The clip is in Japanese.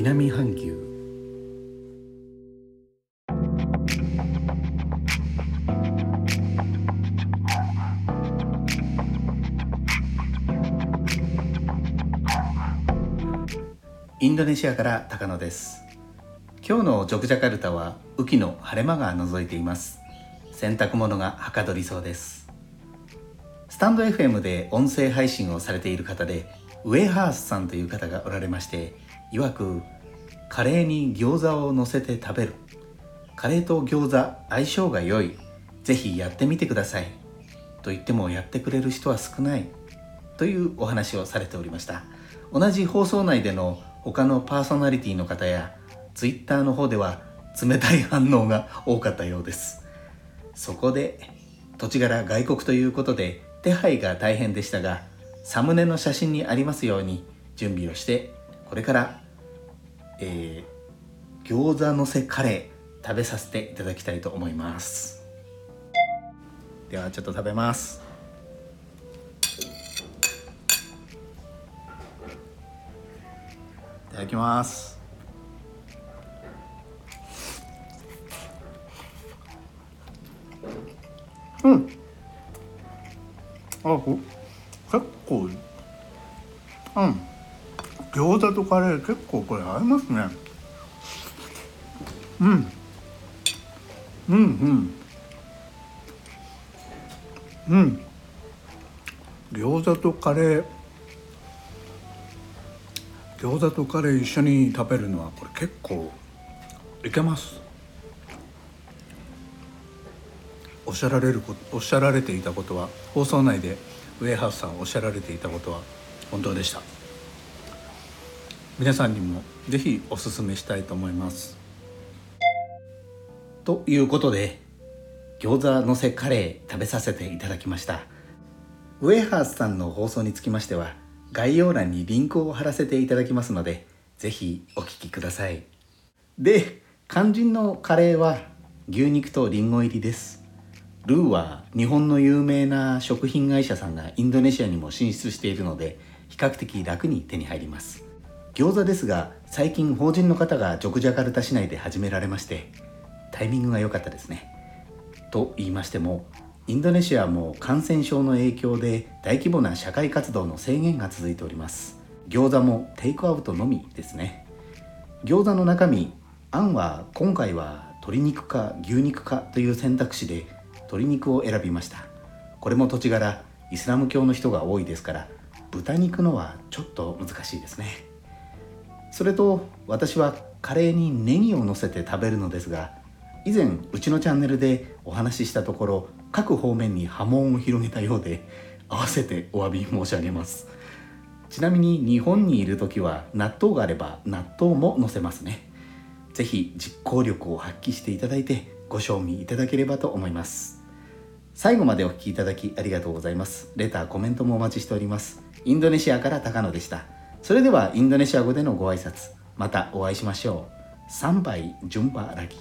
飯牛インドネシアから高野です。今日のジョクジャカルタは雨季の晴れ間が覗いています。洗濯物がはかどりそうです。スタンド FM で音声配信をされている方でウェハースさんという方がおられまして曰くカレーに餃子を乗せて食べる。カレーと餃子相性が良い。ぜひやってみてください。と言ってもやってくれる人は少ない。というお話をされておりました。同じ放送内での他のパーソナリティの方や Twitter の方では冷たい反応が多かったようです。そこで土地柄外国ということで手配が大変でしたがサムネの写真にありますように準備をしてこれから、えー、餃子のせカレー食べさせていただきたいと思います。ではちょっと食べます。いただきます。うん。あ結構うん。餃子とカレー結構これ合いますね。うん。うんうん。うん。餃子とカレー。餃子とカレー一緒に食べるのはこれ結構いけます。おっしゃられるおっしゃられていたことは放送内でウェイハウスさんおっしゃられていたことは本当でした。皆さんにもぜひおすすめしたいと思います。ということで餃子のせカレー食べさせていただきました。ウェハースさんの放送につきましては概要欄にリンクを貼らせていただきますのでぜひお聞きください。で肝心のカレーは牛肉とリンゴ入りです。ルーは日本の有名な食品会社さんがインドネシアにも進出しているので比較的楽に手に入ります。餃子ですが最近法人の方がジョクジャカルタ市内で始められましてタイミングが良かったですね。と言いましてもインドネシアも感染症の影響で大規模な社会活動の制限が続いております。餃子もテイクアウトのみですね。餃子の中身あんは今回は鶏肉か牛肉かという選択肢で鶏肉を選びました。これも土地柄イスラム教の人が多いですから豚肉のはちょっと難しいですね。それと私はカレーにネギを乗せて食べるのですが以前うちのチャンネルでお話ししたところ各方面に波紋を広げたようで合わせてお詫び申し上げますちなみに日本にいる時は納豆があれば納豆も乗せますね是非実行力を発揮していただいてご賞味いただければと思います最後までお聴きいただきありがとうございます。レター、コメントもお待ちしております。インドネシアから高野でした。それではインドネシア語でのご挨拶、またお会いしましょう。3杯順波ラギ。